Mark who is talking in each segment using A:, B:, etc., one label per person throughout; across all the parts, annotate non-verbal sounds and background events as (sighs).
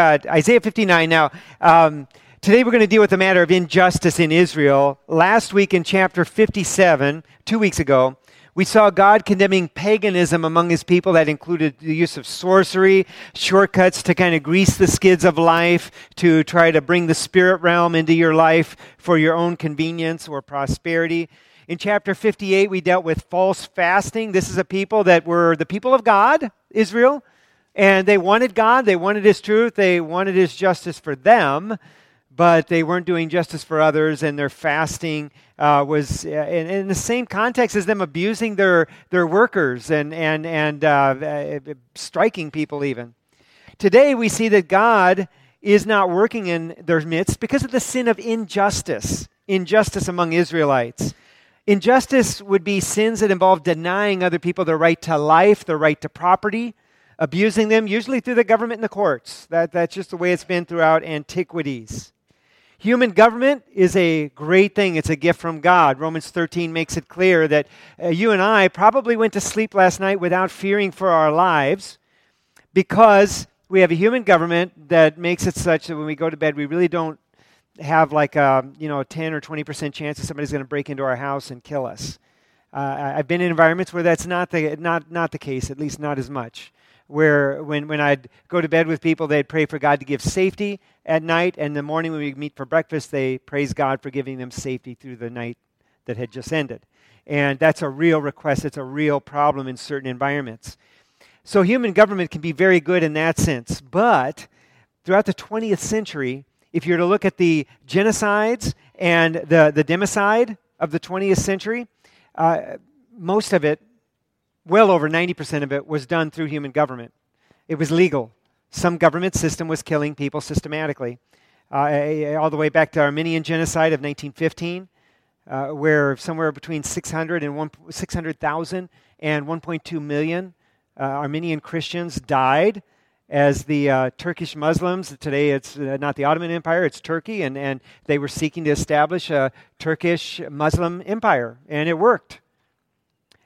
A: Uh, Isaiah 59. Now, um, today we're going to deal with the matter of injustice in Israel. Last week in chapter 57, two weeks ago, we saw God condemning paganism among his people that included the use of sorcery, shortcuts to kind of grease the skids of life, to try to bring the spirit realm into your life for your own convenience or prosperity. In chapter 58, we dealt with false fasting. This is a people that were the people of God, Israel, and they wanted God, they wanted His truth, they wanted His justice for them, but they weren't doing justice for others, and their fasting uh, was uh, in, in, the same context as them abusing their, their workers and, and, and uh, uh, striking people, even. Today, we see that God is not working in their midst because of the sin of injustice, injustice among Israelites. Injustice would be sins that involve denying other people their right to life, their right to property, abusing them, usually through the government and the courts. That, that's just the way it's been throughout antiquities. Human government is a great thing. It's a gift from God. Romans 13 makes it clear that uh, you and I probably went to sleep last night without fearing for our lives because we have a human government that makes it such that when we go to bed, we really don't have like a you know a 10 or 20 percent chance that somebody's going to break into our house and kill us. Uh, I've been in environments where that's not the not not the case, at least not as much where when, when I'd go to bed with people, they'd pray for God to give safety at night, and the morning when we meet for breakfast, they praise God for giving them safety through the night that had just ended. And that's a real request, it's a real problem in certain environments. So human government can be very good in that sense, but throughout the 20th century, if you're to look at the genocides and the, the democide of the 20th century, uh, most of it well over 90% of it was done through human government. It was legal. Some government system was killing people systematically. Uh, all the way back to Armenian genocide of 1915, uh, where somewhere between 600 and 1, 600,000 and 1.2 million uh, Armenian Christians died as the uh, Turkish Muslims, today it's uh, not the Ottoman Empire, it's Turkey, and, and they were seeking to establish a Turkish Muslim empire, and it worked.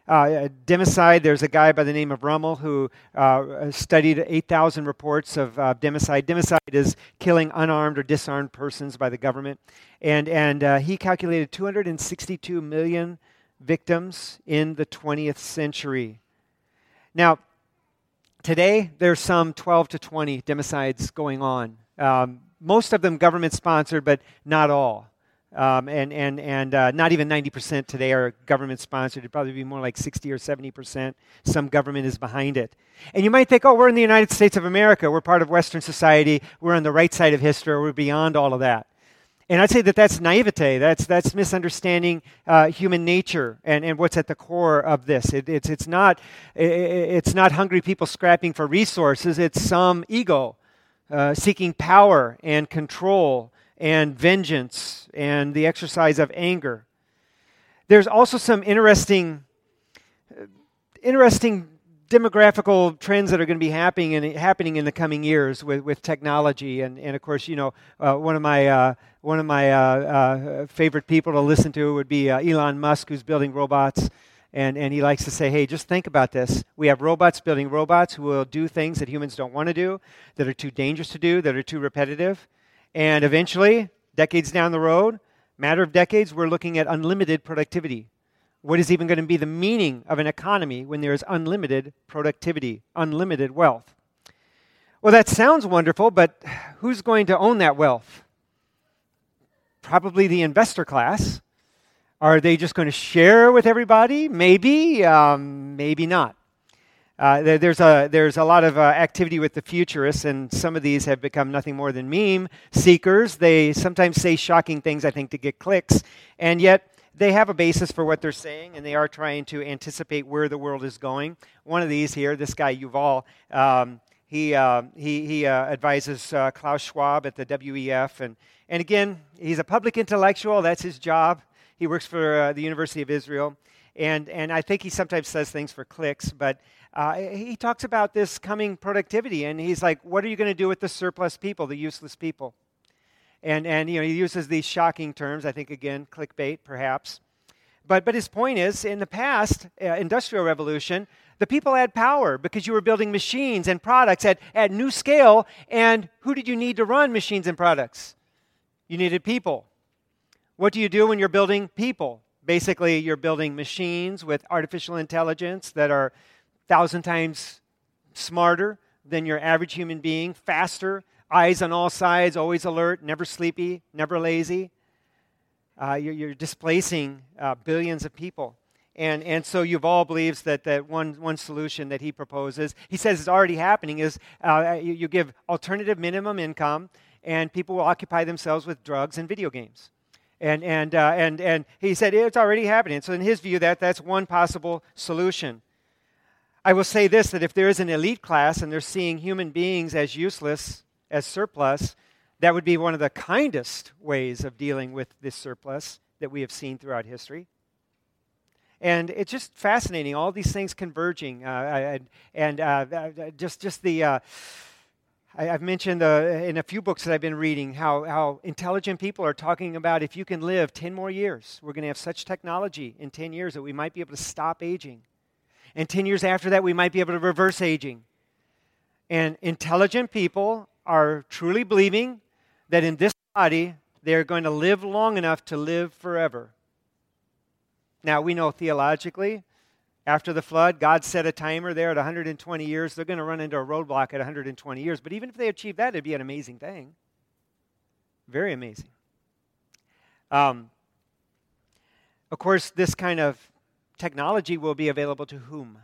A: Uh, democide, there's a guy by the name of Rummel who uh, studied 8,000 reports of uh, democide. Democide is killing unarmed or disarmed persons by the government. And, and uh, he calculated 262 million victims in the 20th century. Now, today, there's some 12 to 20 democides going on. Um, most of them government sponsored, but not all. Um, and and, and uh, not even 90% today are government sponsored. It'd probably be more like 60 or 70%. Some government is behind it. And you might think, oh, we're in the United States of America. We're part of Western society. We're on the right side of history. We're beyond all of that. And I'd say that that's naivete. That's, that's misunderstanding uh, human nature and, and what's at the core of this. It, it's, it's, not, it, it's not hungry people scrapping for resources, it's some ego uh, seeking power and control and vengeance and the exercise of anger. There's also some interesting, interesting demographical trends that are going to be happening in, happening in the coming years with, with technology. And, and of course, you know, uh, one of my, uh, one of my uh, uh favorite people to listen to would be uh, Elon Musk, who's building robots. And, and he likes to say, hey, just think about this. We have robots building robots who will do things that humans don't want to do, that are too dangerous to do, that are too repetitive. And eventually, decades down the road, matter of decades, we're looking at unlimited productivity. What is even going to be the meaning of an economy when there is unlimited productivity, unlimited wealth? Well, that sounds wonderful, but who's going to own that wealth? Probably the investor class. Are they just going to share with everybody? Maybe, um, maybe not. Uh, there's, a, there's a lot of uh, activity with the futurists, and some of these have become nothing more than meme seekers. They sometimes say shocking things, I think, to get clicks, and yet they have a basis for what they're saying, and they are trying to anticipate where the world is going. One of these here, this guy Yuval, um, he, uh, he, he uh, advises uh, Klaus Schwab at the WEF, and, and again, he's a public intellectual, that's his job. He works for uh, the University of Israel. And, and I think he sometimes says things for clicks, but uh, he talks about this coming productivity, and he's like, what are you going to do with the surplus people, the useless people? And, and you know, he uses these shocking terms, I think, again, clickbait, perhaps. But, but his point is in the past, uh, industrial revolution, the people had power because you were building machines and products at, at new scale. And who did you need to run machines and products? You needed people. What do you do when you're building people? Basically, you're building machines with artificial intelligence that are thousand times smarter than your average human being, faster, eyes on all sides, always alert, never sleepy, never lazy. Uh, you're, you're, displacing uh, billions of people. And, and so Yuval believes that, that one, one solution that he proposes, he says is already happening, is uh, you, you give alternative minimum income, and people will occupy themselves with drugs and video games. And, and, uh, and, and he said it's already happening. So, in his view, that, that's one possible solution. I will say this that if there is an elite class and they're seeing human beings as useless, as surplus, that would be one of the kindest ways of dealing with this surplus that we have seen throughout history. And it's just fascinating, all these things converging. Uh, and uh, uh, just, just the. Uh, I, have mentioned uh, in a few books that I've been reading how, how intelligent people are talking about if you can live 10 more years, we're going to have such technology in 10 years that we might be able to stop aging. And 10 years after that, we might be able to reverse aging. And intelligent people are truly believing that in this body, they're going to live long enough to live forever. Now, we know theologically, after the flood, God set a timer there at 120 years. They're going to run into a roadblock at 120 years. But even if they achieve that, it'd be an amazing thing. Very amazing. Um, of course, this kind of technology will be available to whom?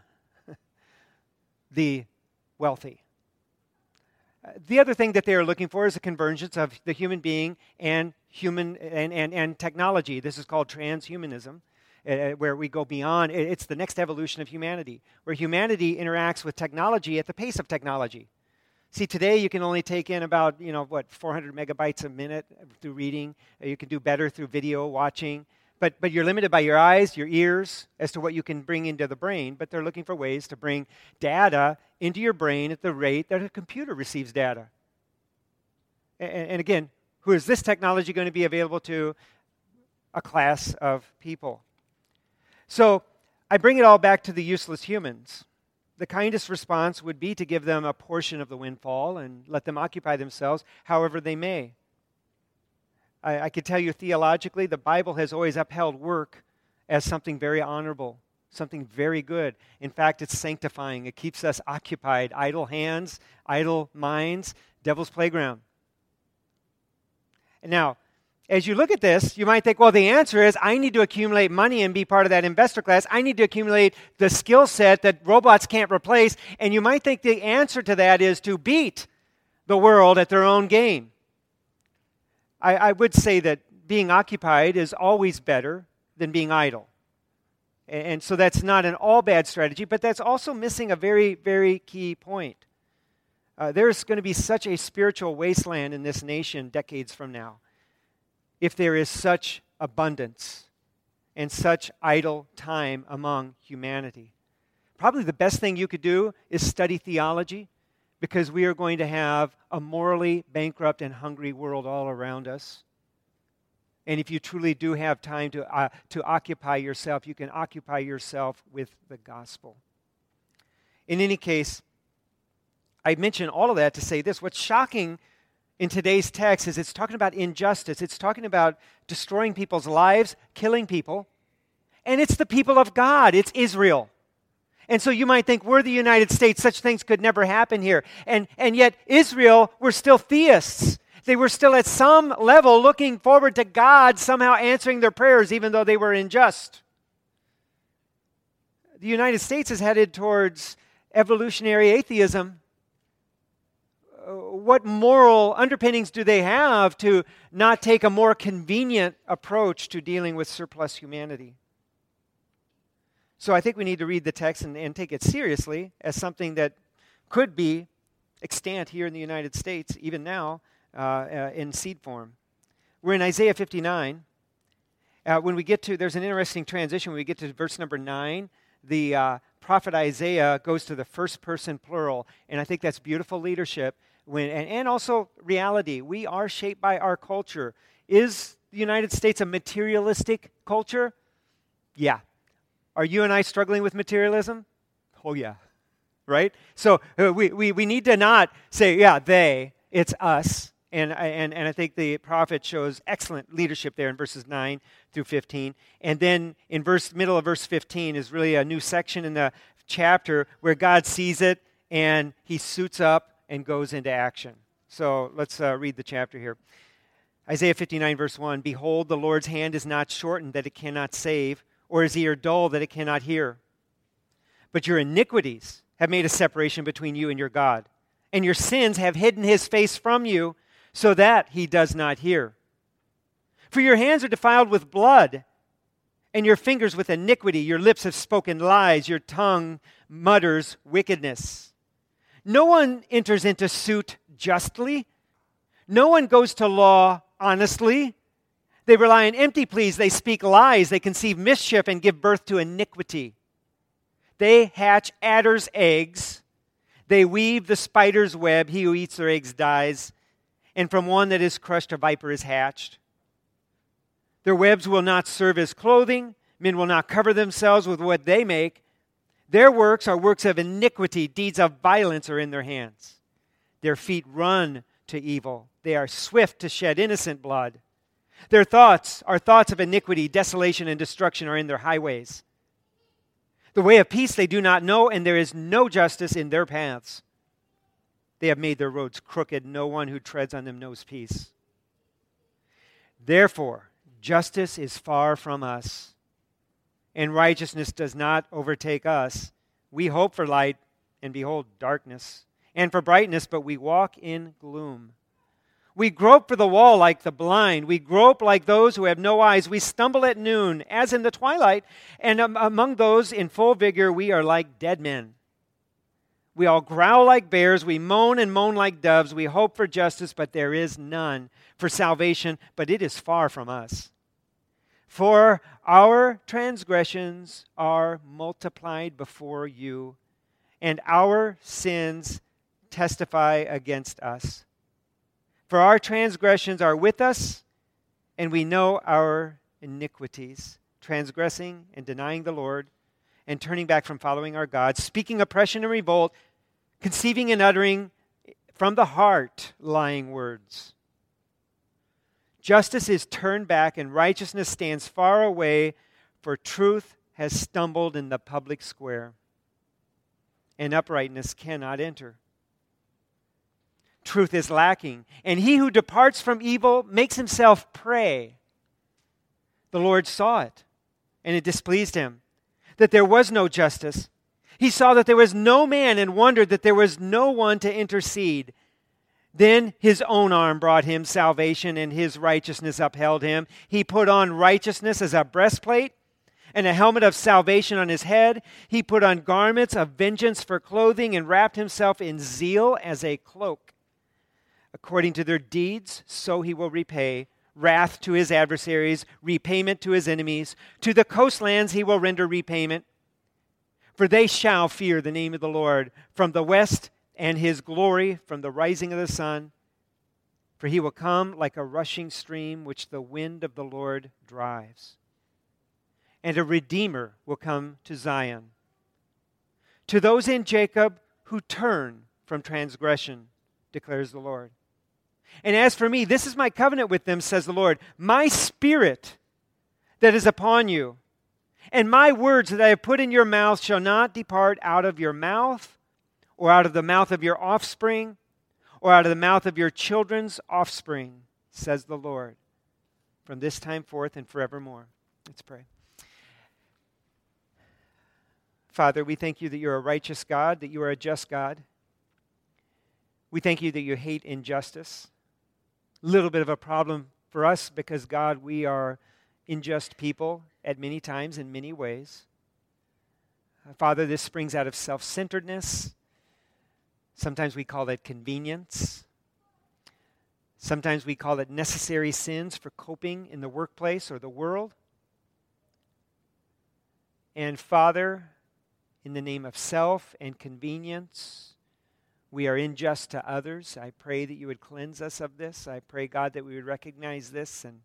A: (laughs) the wealthy. Uh, the other thing that they are looking for is a convergence of the human being and human and, and, and technology. This is called transhumanism, uh, uh where we go beyond. It's the next evolution of humanity, where humanity interacts with technology at the pace of technology. See, today you can only take in about, you know, what, 400 megabytes a minute through reading. Uh, you can do better through video watching. But, but you're limited by your eyes, your ears, as to what you can bring into the brain. But they're looking for ways to bring data into your brain at the rate that a computer receives data. And, and again, who is this technology going to be available to? A class of people. So I bring it all back to the useless humans. The kindest response would be to give them a portion of the windfall and let them occupy themselves however they may. I, I could tell you theologically, the Bible has always upheld work as something very honorable, something very good. In fact, it's sanctifying, it keeps us occupied. Idle hands, idle minds, devil's playground. Now, as you look at this, you might think, well, the answer is I need to accumulate money and be part of that investor class. I need to accumulate the skill set that robots can't replace. And you might think the answer to that is to beat the world at their own game. I, I would say that being occupied is always better than being idle. And, and so that's not an all bad strategy, but that's also missing a very, very key point. Uh, there's going to be such a spiritual wasteland in this nation decades from now if there is such abundance and such idle time among humanity. Probably the best thing you could do is study theology because we are going to have a morally bankrupt and hungry world all around us. And if you truly do have time to, uh, to occupy yourself, you can occupy yourself with the gospel. In any case, I mention all of that to say this. What's shocking in today's text is it's talking about injustice, it's talking about destroying people's lives, killing people, and it's the people of God, it's Israel. And so you might think, we're the United States, such things could never happen here. And, and yet, Israel were still theists. They were still at some level looking forward to God somehow answering their prayers, even though they were unjust. The United States is headed towards evolutionary atheism. Uh, what moral underpinnings do they have to not take a more convenient approach to dealing with surplus humanity? So I think we need to read the text and, and take it seriously as something that could be extant here in the United States, even now, uh, uh, in seed form. We're in Isaiah 59. Uh, when we get to, there's an interesting transition. When we get to verse number 9, the uh, prophet Isaiah goes to the first person plural. And I think that's beautiful leadership when, and, and also reality. We are shaped by our culture. Is the United States a materialistic culture? Yeah. Are you and I struggling with materialism? Oh, yeah. Right? So uh, we, we, we need to not say, yeah, they, it's us. And, and, and I think the prophet shows excellent leadership there in verses 9 through 15. And then in verse middle of verse 15 is really a new section in the chapter where God sees it and he suits up and goes into action. So let's uh, read the chapter here. Isaiah 59, verse 1 Behold, the Lord's hand is not shortened that it cannot save, or his ear dull that it cannot hear. But your iniquities have made a separation between you and your God, and your sins have hidden his face from you so that he does not hear. For your hands are defiled with blood, and your fingers with iniquity. Your lips have spoken lies, your tongue mutters wickedness. No one enters into suit justly. No one goes to law honestly. They rely on empty pleas. They speak lies. They conceive mischief and give birth to iniquity. They hatch adder's eggs. They weave the spider's web. He who eats their eggs dies. And from one that is crushed, a viper is hatched. Their webs will not serve as clothing. Men will not cover themselves with what they make. Their works are works of iniquity. Deeds of violence are in their hands. Their feet run to evil. They are swift to shed innocent blood. Their thoughts are thoughts of iniquity, desolation, and destruction are in their highways. The way of peace they do not know, and there is no justice in their paths. They have made their roads crooked. No one who treads on them knows peace. Therefore, justice is far from us, and righteousness does not overtake us. We hope for light, and behold, darkness and for brightness, but we walk in gloom. We grope for the wall like the blind. We grope like those who have no eyes. We stumble at noon, as in the twilight, and among those in full vigor, we are like dead men. We all growl like bears. We moan and moan like doves. We hope for justice, but there is none. For salvation, but it is far from us. For our transgressions are multiplied before you, and our sins testify against us. For our transgressions are with us, and we know our iniquities, transgressing and denying the Lord, and turning back from following our God, speaking oppression and revolt, conceiving and uttering from the heart lying words. Justice is turned back, and righteousness stands far away, for truth has stumbled in the public square, and uprightness cannot enter truth is lacking. And he who departs from evil makes himself prey. The Lord saw it, and it displeased him that there was no justice. He saw that there was no man and wondered that there was no one to intercede. Then his own arm brought him salvation, and his righteousness upheld him. He put on righteousness as a breastplate and a helmet of salvation on his head. He put on garments of vengeance for clothing and wrapped himself in zeal as a cloak. According to their deeds, so he will repay wrath to his adversaries, repayment to his enemies. To the coastlands he will render repayment. For they shall fear the name of the Lord from the west, and his glory from the rising of the sun. For he will come like a rushing stream which the wind of the Lord drives. And a Redeemer will come to Zion. To those in Jacob who turn from transgression, declares the Lord. And as for me, this is my covenant with them, says the Lord. My spirit that is upon you, and my words that I have put in your mouth shall not depart out of your mouth, or out of the mouth of your offspring, or out of the mouth of your children's offspring, says the Lord, from this time forth and forevermore. Let's pray. Father, we thank you that you're a righteous God, that you are a just God. We thank you that you hate injustice little bit of a problem for us because, God, we are unjust people at many times in many ways. Uh, Father, this springs out of self centeredness. Sometimes we call it convenience. Sometimes we call it necessary sins for coping in the workplace or the world. And Father, in the name of self and convenience, we are unjust to others. I pray that you would cleanse us of this. I pray, God, that we would recognize this and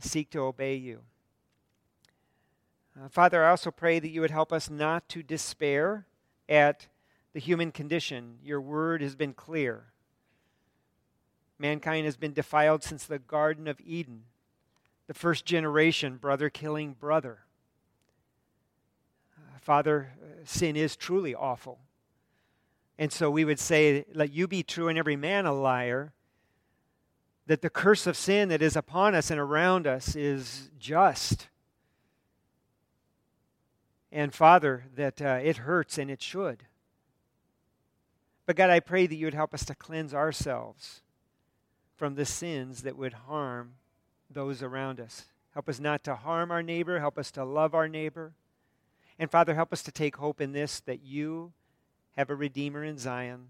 A: seek to obey you. Uh, Father, I also pray that you would help us not to despair at the human condition. Your word has been clear. Mankind has been defiled since the Garden of Eden. The first generation, brother killing brother. Uh, Father, sin is truly awful. And so we would say, Let you be true and every man a liar, that the curse of sin that is upon us and around us is just. And Father, that uh, it hurts and it should. But God, I pray that you would help us to cleanse ourselves from the sins that would harm those around us. Help us not to harm our neighbor. Help us to love our neighbor. And Father, help us to take hope in this that you have a Redeemer in Zion,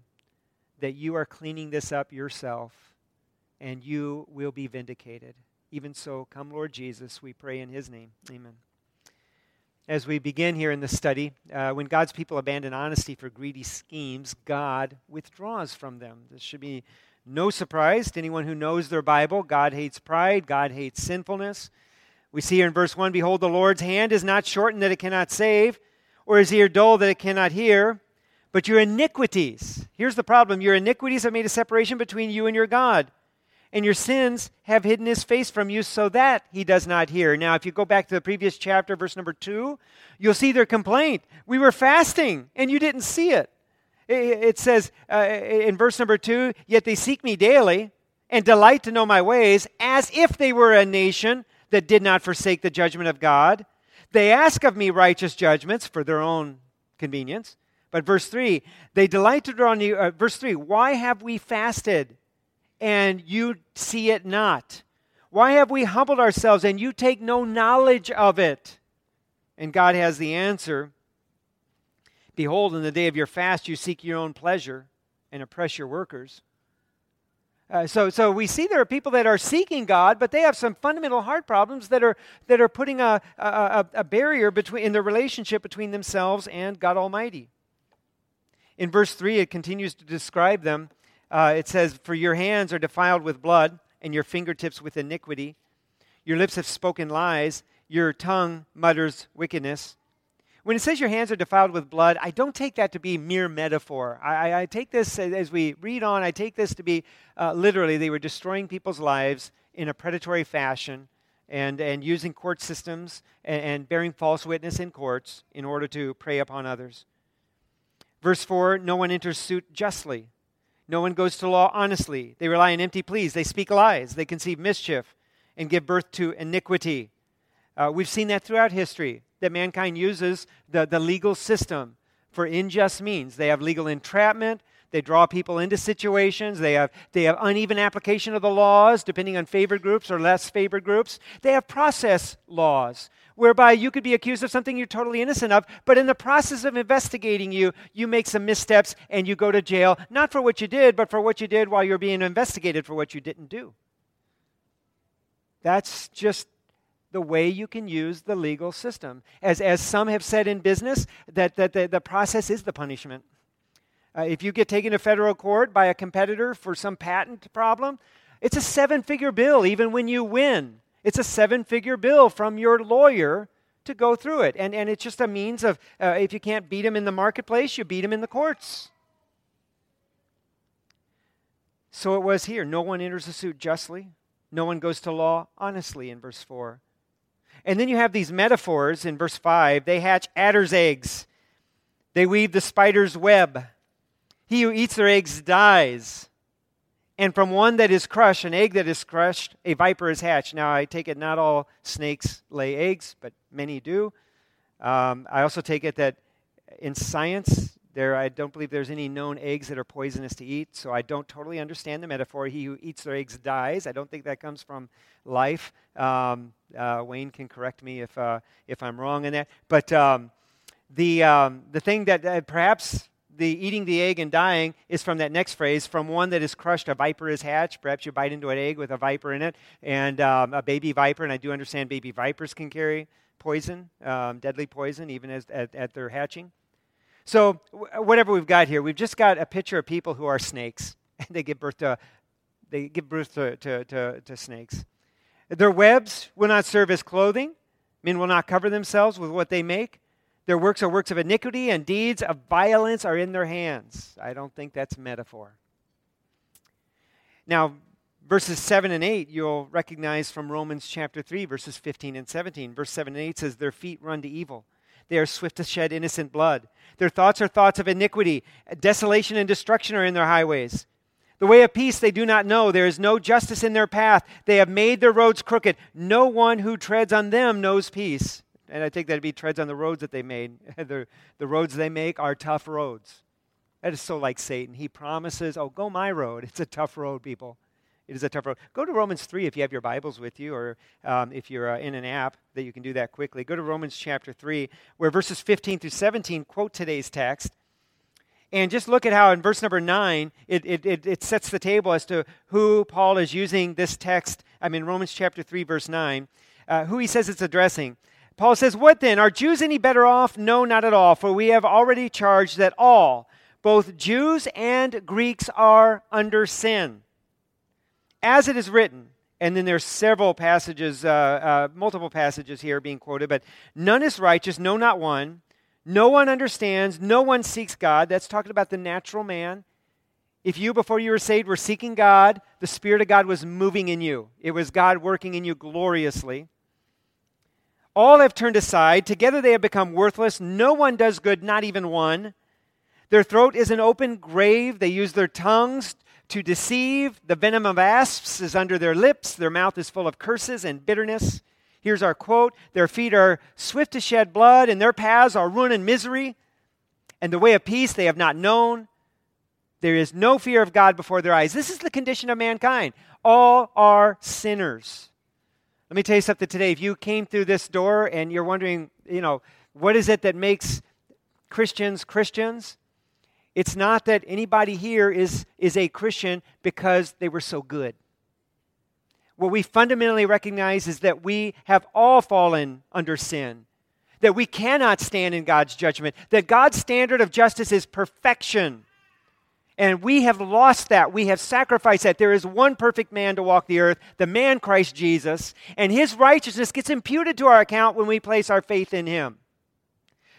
A: that you are cleaning this up yourself, and you will be vindicated. Even so, come, Lord Jesus, we pray in his name. Amen. As we begin here in the study, uh, when God's people abandon honesty for greedy schemes, God withdraws from them. This should be no surprise to anyone who knows their Bible. God hates pride, God hates sinfulness. We see here in verse 1 Behold, the Lord's hand is not shortened that it cannot save, or his ear dull that it cannot hear. But your iniquities, here's the problem your iniquities have made a separation between you and your God. And your sins have hidden his face from you so that he does not hear. Now, if you go back to the previous chapter, verse number two, you'll see their complaint. We were fasting and you didn't see it. It says uh, in verse number two, yet they seek me daily and delight to know my ways, as if they were a nation that did not forsake the judgment of God. They ask of me righteous judgments for their own convenience. But verse 3, they delight to draw near. Uh, verse 3, why have we fasted and you see it not? Why have we humbled ourselves and you take no knowledge of it? And God has the answer Behold, in the day of your fast, you seek your own pleasure and oppress your workers. Uh, so, so we see there are people that are seeking God, but they have some fundamental heart problems that are, that are putting a, a, a barrier between, in the relationship between themselves and God Almighty. In verse 3, it continues to describe them. Uh, it says, For your hands are defiled with blood, and your fingertips with iniquity. Your lips have spoken lies, your tongue mutters wickedness. When it says your hands are defiled with blood, I don't take that to be mere metaphor. I, I, take this, as we read on, I take this to be uh, literally they were destroying people's lives in a predatory fashion and, and using court systems and, and bearing false witness in courts in order to prey upon others. Verse 4 No one enters suit justly. No one goes to law honestly. They rely on empty pleas. They speak lies. They conceive mischief and give birth to iniquity. Uh, we've seen that throughout history, that mankind uses the, the legal system for unjust means. They have legal entrapment. They draw people into situations. They have, they have uneven application of the laws, depending on favored groups or less favored groups. They have process laws whereby you could be accused of something you're totally innocent of, but in the process of investigating you, you make some missteps and you go to jail, not for what you did, but for what you did while you're being investigated for what you didn't do. That's just the way you can use the legal system. As, as some have said in business, that, that the, the process is the punishment. Uh, if you get taken to federal court by a competitor for some patent problem, it's a seven figure bill even when you win. It's a seven figure bill from your lawyer to go through it. And, and it's just a means of, uh, if you can't beat them in the marketplace, you beat them in the courts. So it was here. No one enters a suit justly, no one goes to law honestly, in verse 4. And then you have these metaphors in verse 5. They hatch adder's eggs, they weave the spider's web. He who eats their eggs dies. And from one that is crushed, an egg that is crushed, a viper is hatched. Now, I take it not all snakes lay eggs, but many do. Um, I also take it that in science, there I don't believe there's any known eggs that are poisonous to eat, so I don't totally understand the metaphor. He who eats their eggs dies. I don't think that comes from life. Um, uh, Wayne can correct me if uh, if I'm wrong in that. But um, the um, the thing that uh, perhaps the eating the egg and dying is from that next phrase from one that is crushed a viper is hatched. Perhaps you bite into an egg with a viper in it and um, a baby viper and i do understand baby vipers can carry poison um, deadly poison even as, at, at their hatching. So w- whatever we've got here we've just got a picture of people who are snakes. And (laughs) they give birth to they give birth to, to, to, to snakes. Their webs will not serve as clothing. Men will not cover themselves with what they make. Their works are works of iniquity, and deeds of violence are in their hands. I don't think that's metaphor. Now, verses 7 and 8, you'll recognize from Romans chapter 3, verses 15 and 17. Verse 7 and 8 says, Their feet run to evil. They are swift to shed innocent blood. Their thoughts are thoughts of iniquity. Desolation and destruction are in their highways. The way of peace they do not know. There is no justice in their path. They have made their roads crooked. No one who treads on them knows peace. And I think that'd be treads on the roads that they made. (laughs) the, the roads they make are tough roads. That is so like Satan. He promises, oh, go my road. (laughs) It's a tough road, people. It is a tough road. Go to Romans 3 if you have your Bibles with you, or um, if you're uh, in an app that you can do that quickly. Go to Romans chapter 3, where verses 15 through 17 quote today's text. And just look at how in verse number 9, it, it, it, it sets the table as to who Paul is using this text. I mean, Romans chapter 3, verse 9, uh, who he says it's addressing. Paul says, What then? Are Jews any better off? No, not at all. For we have already charged that all, both Jews and Greeks, are under sin as it is written, and then there's several passages, uh, uh, multiple passages here being quoted, but none is righteous, no, not one. No one understands, no one seeks God. That's talking about the natural man. If you, before you were saved, were seeking God, the Spirit of God was moving in you. It was God working in you gloriously. All have turned aside. Together they have become worthless. No one does good, not even one. Their throat is an open grave. They use their tongues to deceive. The venom of asps is under their lips. Their mouth is full of curses and bitterness. Here's our quote Their feet are swift to shed blood, and their paths are ruin and misery. And the way of peace they have not known. There is no fear of God before their eyes. This is the condition of mankind. All are sinners. Let me tell you something today. If you came through this door and you're wondering, you know, what is it that makes Christians Christians? It's not that anybody here is, is a Christian because they were so good. What we fundamentally recognize is that we have all fallen under sin, that we cannot stand in God's judgment, that God's standard of justice is perfection. And we have lost that. We have sacrificed that. There is one perfect man to walk the earth, the man Christ Jesus, and his righteousness gets imputed to our account when we place our faith in him.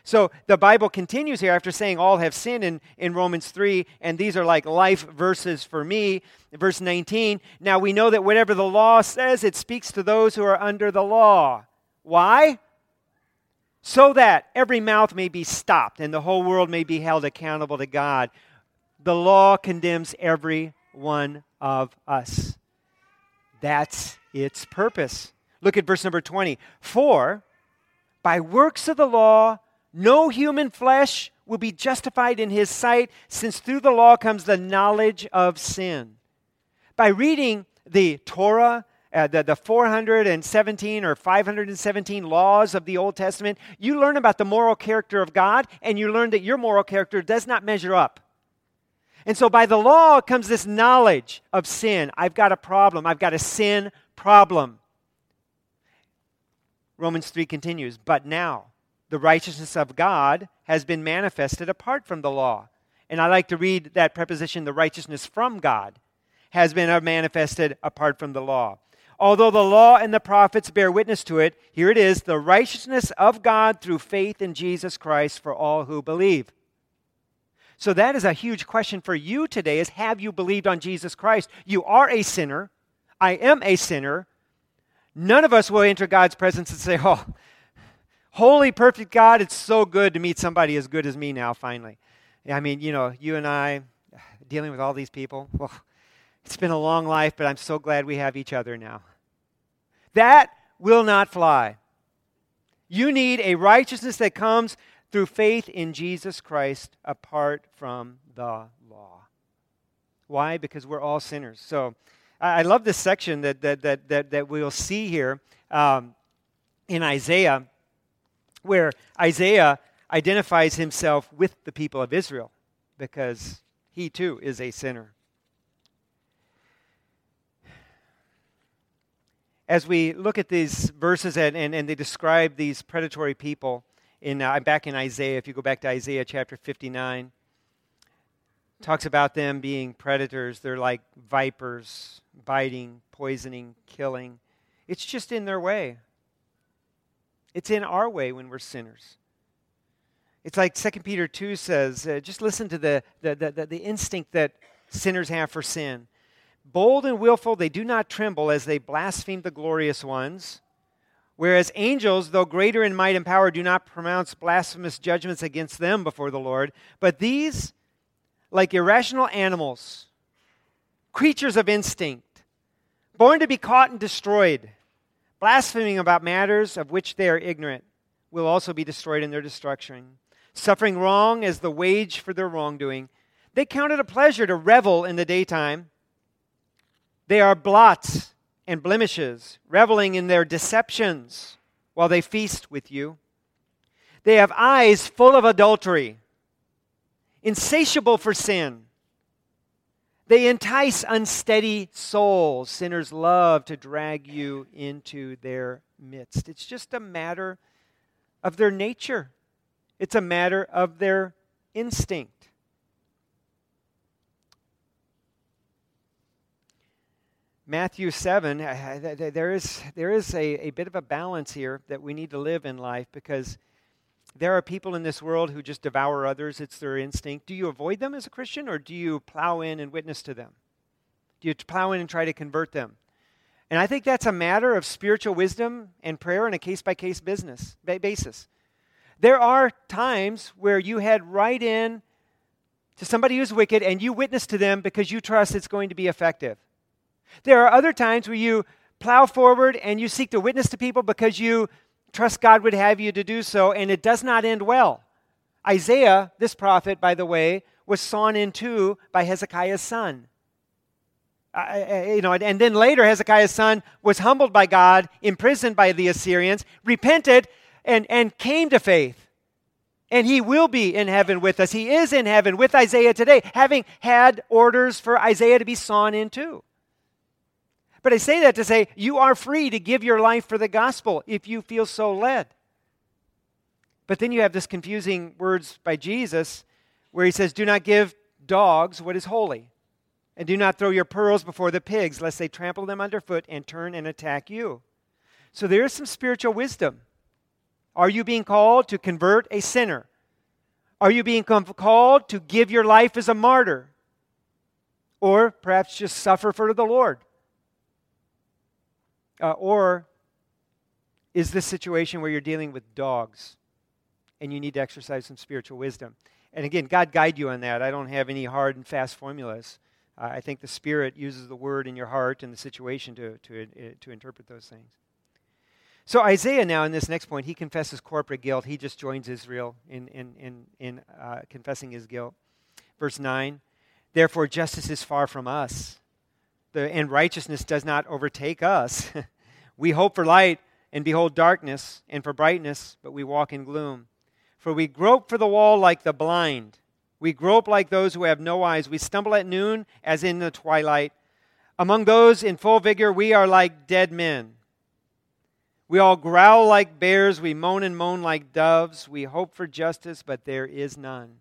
A: So the Bible continues here after saying all have sinned in, in Romans 3, and these are like life verses for me. Verse 19, now we know that whatever the law says, it speaks to those who are under the law. Why? So that every mouth may be stopped and the whole world may be held accountable to God. The law condemns every one of us. That's its purpose. Look at verse number 20. For by works of the law, no human flesh will be justified in his sight, since through the law comes the knowledge of sin. By reading the Torah, uh, the, the 417 or 517 laws of the Old Testament, you learn about the moral character of God, and you learn that your moral character does not measure up. And so by the law comes this knowledge of sin. I've got a problem. I've got a sin problem. Romans 3 continues, but now the righteousness of God has been manifested apart from the law. And I like to read that preposition, the righteousness from God has been manifested apart from the law. Although the law and the prophets bear witness to it, here it is the righteousness of God through faith in Jesus Christ for all who believe. So that is a huge question for you today is have you believed on Jesus Christ? You are a sinner. I am a sinner. None of us will enter God's presence and say, "Oh, Holy, perfect God, it's so good to meet somebody as good as me now, finally. I mean, you know, you and I (sighs) dealing with all these people. (sighs) Well, it's been a long life, but I'm so glad we have each other now. That will not fly. You need a righteousness that comes through faith in Jesus Christ apart from the law. Why? Because we're all sinners. So I love this section that, that, that, that, that we'll see here um, in Isaiah where Isaiah identifies himself with the people of Israel because he too is a sinner. As we look at these verses and, and, and they describe these predatory people, in, uh, back in Isaiah, if you go back to Isaiah chapter 59, talks about them being predators. They're like vipers, biting, poisoning, killing. It's just in their way. It's in our way when we're sinners. It's like 2 Peter 2 says, uh, just listen to the, the, the, the instinct that sinners have for sin. Bold and willful, they do not tremble as they blaspheme the glorious ones. Whereas angels, though greater in might and power, do not pronounce blasphemous judgments against them before the Lord. But these, like irrational animals, creatures of instinct, born to be caught and destroyed, blaspheming about matters of which they are ignorant, will also be destroyed in their destruction suffering wrong as the wage for their wrongdoing. They count it a pleasure to revel in the daytime. They are blots and blemishes, reveling in their deceptions while they feast with you. They have eyes full of adultery, insatiable for sin. They entice unsteady souls. Sinners love to drag you into their midst. It's just a matter of their nature. It's a matter of their instinct. Matthew 7, there is, there is a, a bit of a balance here that we need to live in life because there are people in this world who just devour others. It's their instinct. Do you avoid them as a Christian or do you plow in and witness to them? Do you plow in and try to convert them? And I think that's a matter of spiritual wisdom and prayer on a case by case business basis. There are times where you head right in to somebody who's wicked and you witness to them because you trust it's going to be effective. There are other times where you plow forward and you seek to witness to people because you trust God would have you to do so, and it does not end well. Isaiah, this prophet, by the way, was sawn in two by Hezekiah's son. You know, and then later Hezekiah's son was humbled by God, imprisoned by the Assyrians, repented, and, and came to faith. And he will be in heaven with us. He is in heaven with Isaiah today, having had orders for Isaiah to be sawn in two. But I say that to say you are free to give your life for the gospel if you feel so led. But then you have this confusing words by Jesus where he says, Do not give dogs what is holy, and do not throw your pearls before the pigs, lest they trample them underfoot and turn and attack you. So there is some spiritual wisdom are you being called to convert a sinner? Are you being called to give your life as a martyr? Or perhaps just suffer for the Lord? Uh, or is this situation where you're dealing with dogs and you need to exercise some spiritual wisdom? And again, God guide you on that. I don't have any hard and fast formulas. Uh, I think the Spirit uses the word in your heart and the situation to, to, uh, to interpret those things. So Isaiah now, in this next point, he confesses corporate guilt. He just joins Israel in, in, in, in uh, confessing his guilt. Verse 9 Therefore, justice is far from us, the, and righteousness does not overtake us. (laughs) we hope for light and behold darkness, and for brightness, but we walk in gloom. For we grope for the wall like the blind. We grope like those who have no eyes. We stumble at noon as in the twilight. Among those in full vigor, we are like dead men. We all growl like bears, we moan and moan like doves. We hope for justice, but there is none.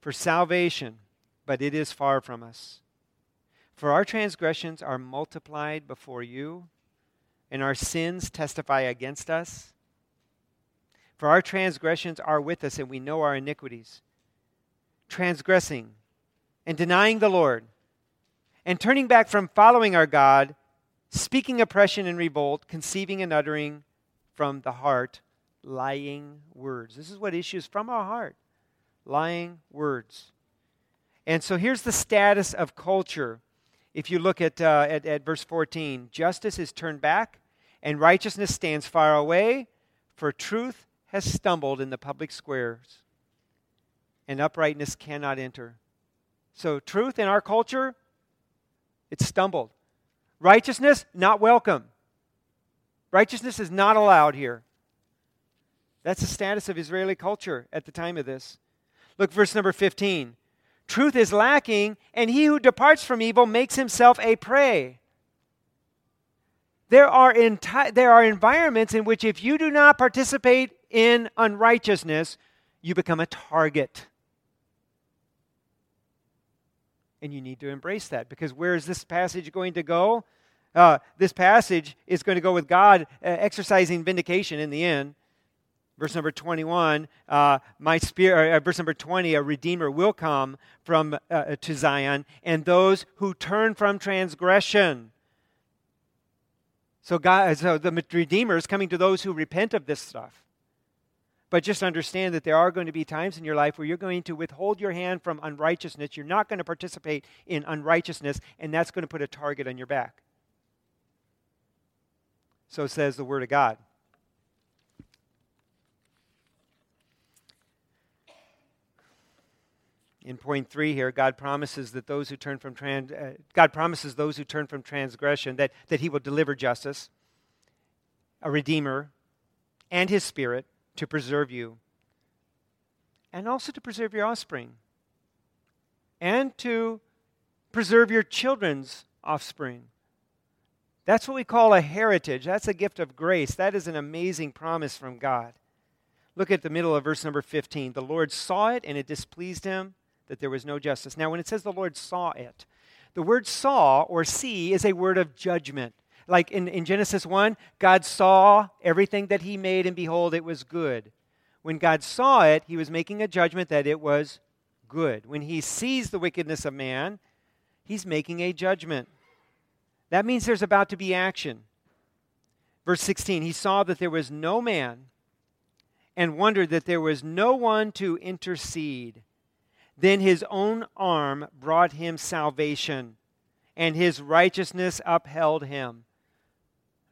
A: For salvation, but it is far from us. For our transgressions are multiplied before you, and our sins testify against us. For our transgressions are with us, and we know our iniquities. Transgressing and denying the Lord, and turning back from following our God, speaking oppression and revolt, conceiving and uttering from the heart lying words. This is what issues from our heart lying words. And so here's the status of culture. If you look at, uh, at, at verse 14, justice is turned back, and righteousness stands far away, for truth has stumbled in the public squares, and uprightness cannot enter. So, truth in our culture, it stumbled. Righteousness, not welcome. Righteousness is not allowed here. That's the status of Israeli culture at the time of this. Look, verse number 15. Truth is lacking, and he who departs from evil makes himself a prey. There are, enti- there are environments in which if you do not participate in unrighteousness, you become a target. And you need to embrace that because where is this passage going to go? Uh, this passage is going to go with God uh, exercising vindication in the end. Verse number 21, uh, my spirit, uh, verse number 20, a redeemer will come from uh, uh, to Zion, and those who turn from transgression. So God, so the redeemer is coming to those who repent of this stuff. But just understand that there are going to be times in your life where you're going to withhold your hand from unrighteousness. You're not going to participate in unrighteousness, and that's going to put a target on your back. So says the Word of God. In point three here, God promises that those who turn from trans, uh, God promises those who turn from transgression that, that He will deliver justice, a redeemer, and His Spirit to preserve you, and also to preserve your offspring, and to preserve your children's offspring. That's what we call a heritage. That's a gift of grace. That is an amazing promise from God. Look at the middle of verse number 15. The Lord saw it and it displeased him that there was no justice. Now, when it says the Lord saw it, the word saw or see is a word of judgment. Like in, in Genesis 1, God saw everything that he made, and behold, it was good. When God saw it, he was making a judgment that it was good. When he sees the wickedness of man, he's making a judgment. That means there's about to be action. Verse 16, he saw that there was no man and wondered that there was no one to intercede. Then his own arm brought him salvation, and his righteousness upheld him.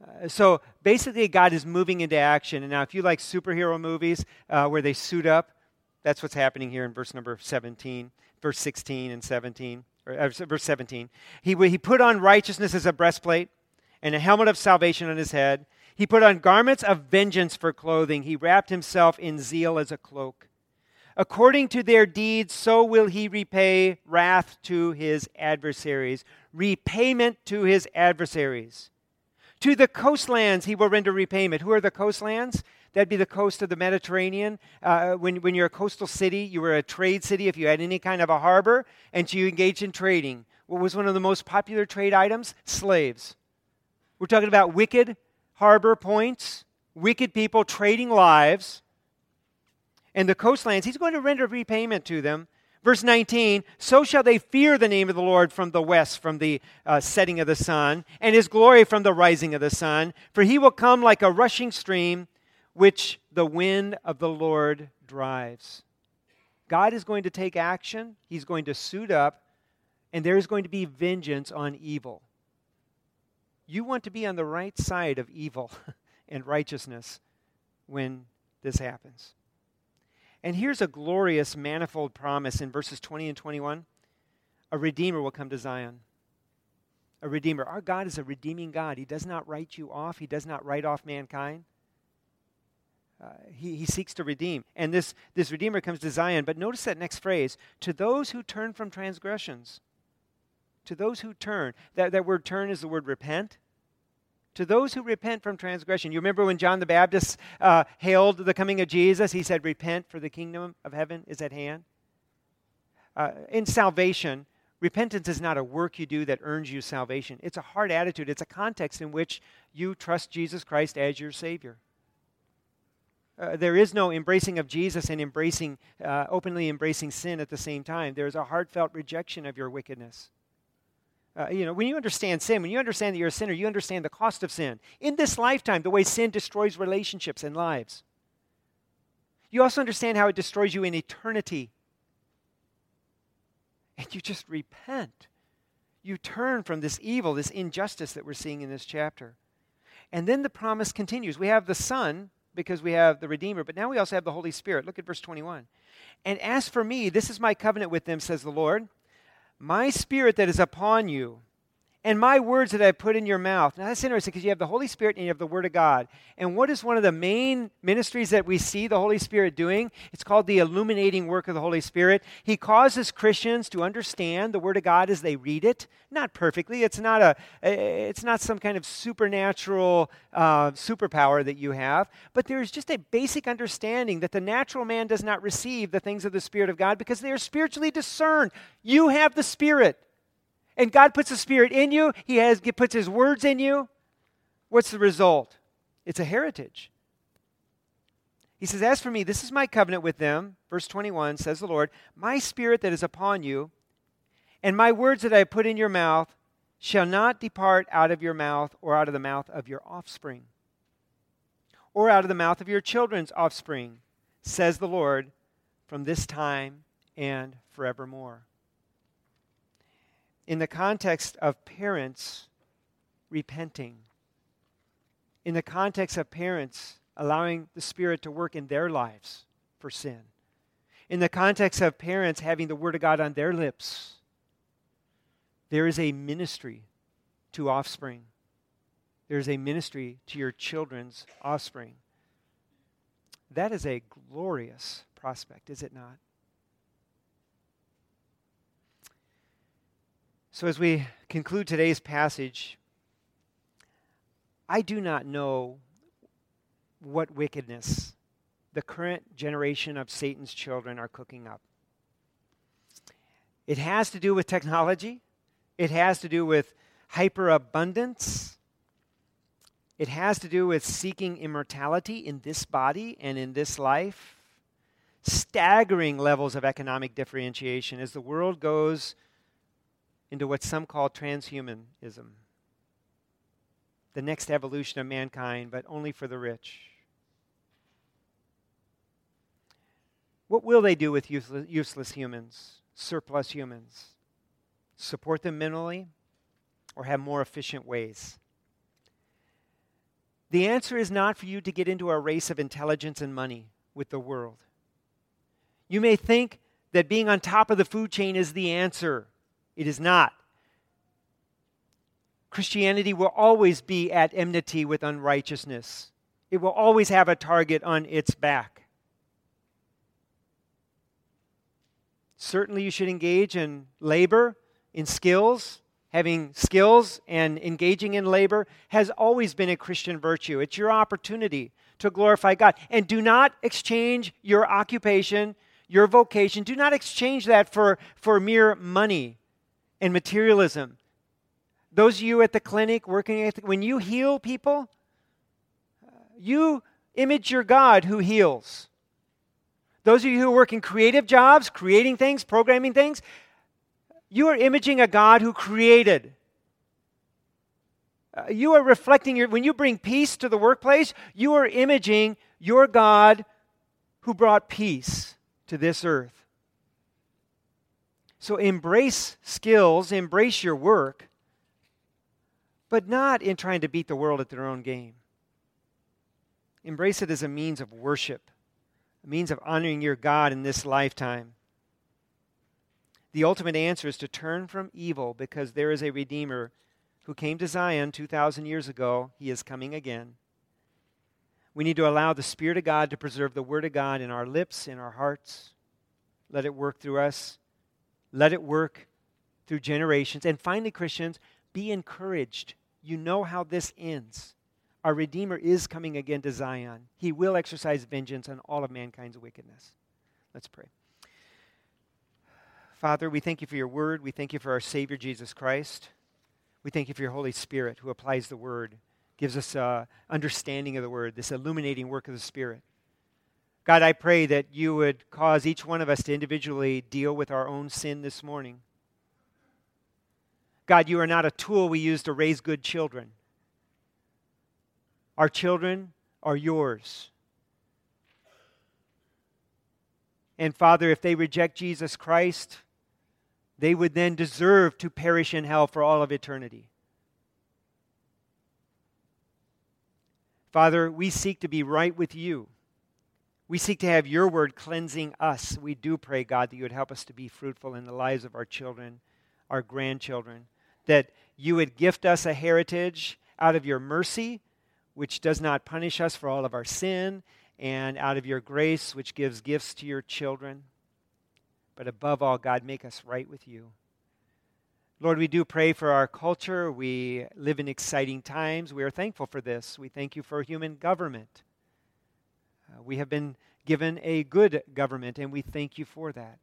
A: Uh, so basically, God is moving into action. And now, if you like superhero movies uh, where they suit up, that's what's happening here in verse number 17, verse 16 and 17, or uh, verse 17. He, he put on righteousness as a breastplate and a helmet of salvation on his head. He put on garments of vengeance for clothing. He wrapped himself in zeal as a cloak. According to their deeds, so will he repay wrath to his adversaries, repayment to his adversaries. To the coastlands he will render repayment. Who are the coastlands? That'd be the coast of the Mediterranean. Uh, when, when you're a coastal city, you were a trade city if you had any kind of a harbor, and you engaged in trading. What was one of the most popular trade items? Slaves. We're talking about wicked harbor points, wicked people trading lives and the coastlands, he's going to render repayment to them. Verse 19, so shall they fear the name of the Lord from the west, from the uh, setting of the sun, and his glory from the rising of the sun. For he will come like a rushing stream, which the wind of the Lord drives. God is going to take action, he's going to suit up, and there is going to be vengeance on evil. You want to be on the right side of evil (laughs) and righteousness when this happens. And here's a glorious, manifold promise in verses 20 and 21 a Redeemer will come to Zion. A Redeemer. Our God is a redeeming God. He does not write you off, He does not write off mankind. Uh, he, he seeks to redeem. And this, this Redeemer comes to Zion. But notice that next phrase to those who turn from transgressions. To those who turn. That, that word turn is the word repent to those who repent from transgression. You remember when John the Baptist uh, hailed the coming of Jesus? He said, Repent, for the kingdom of heaven is at hand. Uh, in salvation, repentance is not a work you do that earns you salvation. It's a heart attitude, it's a context in which you trust Jesus Christ as your Savior. Uh, there is no embracing of Jesus and embracing, uh, openly embracing sin at the same time. There is a heartfelt rejection of your wickedness. Uh, you know, when you understand sin, when you understand that you're a sinner, you understand the cost of sin. In this lifetime, the way sin destroys relationships and lives. You also understand how it destroys you in eternity. And you just repent. You turn from this evil, this injustice that we're seeing in this chapter. And then the promise continues. We have the Son because we have the Redeemer, but now we also have the Holy Spirit. Look at verse 21. And as for me, this is my covenant with them, says the Lord. My spirit that is upon you, and my words that I put in your mouth. Now that's interesting because you have the Holy Spirit and you have the Word of God. And what is one of the main ministries that we see the Holy Spirit doing? It's called the illuminating work of the Holy Spirit. He causes Christians to understand the Word of God as they read it, not perfectly. It's not a, it's not some kind of supernatural uh, superpower that you have, but there's just a basic understanding that the natural man does not receive the things of the Spirit of God because they are spiritually discerned. You have the Spirit. And God puts the Spirit in you, He has, he puts His words in you, what's the result? It's a heritage. He says, As for me, this is my covenant with them. Verse 21 says the Lord, My spirit that is upon you, and my words that I put in your mouth, shall not depart out of your mouth or out of the mouth of your offspring, or out of the mouth of your children's offspring, says the Lord, from this time and forevermore. In the context of parents repenting, in the context of parents allowing the Spirit to work in their lives for sin, in the context of parents having the Word of God on their lips, there is a ministry to offspring. There is a ministry to your children's offspring. That is a glorious prospect, is it not? So, as we conclude today's passage, I do not know what wickedness the current generation of Satan's children are cooking up. It has to do with technology, it has to do with hyperabundance, it has to do with seeking immortality in this body and in this life. Staggering levels of economic differentiation as the world goes into what some call transhumanism the next evolution of mankind, but only for the rich. What will they do with useless, useless humans, surplus humans? Support them mentally or have more efficient ways? The answer is not for you to get into a race of intelligence and money with the world. You may think that being on top of the food chain is the answer. It is not. Christianity will always be at enmity with unrighteousness, it will always have a target on its back. Certainly, you should engage in labor, in skills. Having skills and engaging in labor has always been a Christian virtue. It's your opportunity to glorify God. And do not exchange your occupation, your vocation, do not exchange that for, for mere money and materialism. Those of you at the clinic working at the, when you heal people, you image your God who heals. Those of you who work in creative jobs, creating things, programming things, you are imaging a God who created. Uh, you are reflecting your, when you bring peace to the workplace, you are imaging your God who brought peace to this earth. So embrace skills, embrace your work, but not in trying to beat the world at their own game. Embrace it as a means of worship a means of honoring your God in this lifetime. The ultimate answer is to turn from evil because there is a Redeemer who came to Zion 2,000 years ago. He is coming again. We need to allow the Spirit of God to preserve the Word of God in our lips, in our hearts. Let it work through us. Let it work through generations. And finally, Christians, be encouraged. You know how this ends. Our Redeemer is coming again to Zion. He will exercise vengeance on all of mankind's wickedness. Let's pray. Father, we thank you for your word. We thank you for our Savior, Jesus Christ. We thank you for your Holy Spirit who applies the word, gives us uh, understanding of the word, this illuminating work of the Spirit. God, I pray that you would cause each one of us to individually deal with our own sin this morning. God, you are not a tool we use to raise good children. Our children are yours. And Father, if they reject Jesus Christ, they would then deserve to perish in hell for all of eternity. Father, we seek to be right with you. We seek to have your word cleansing us. We do pray, God, that you would help us to be fruitful in the lives of our children, our grandchildren, that you would gift us a heritage out of your mercy which does not punish us for all of our sin, and out of your grace, which gives gifts to your children. But above all, God, make us right with you. Lord, we do pray for our culture. We live in exciting times. We are thankful for this. We thank you for human government. Uh, we have been given a good government, and we thank you for that.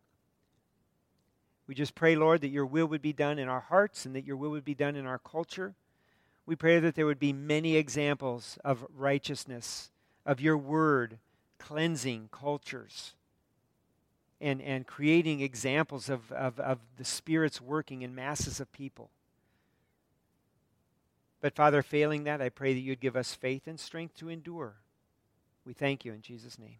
A: We just pray, Lord, that your will would be done in our hearts and that your will would be done in our culture. We pray that there would be many examples of righteousness, of your word cleansing cultures and, and creating examples of, of, of the Spirit's working in masses of people. But Father, failing that, I pray that you'd give us faith and strength to endure. We thank you in Jesus' name.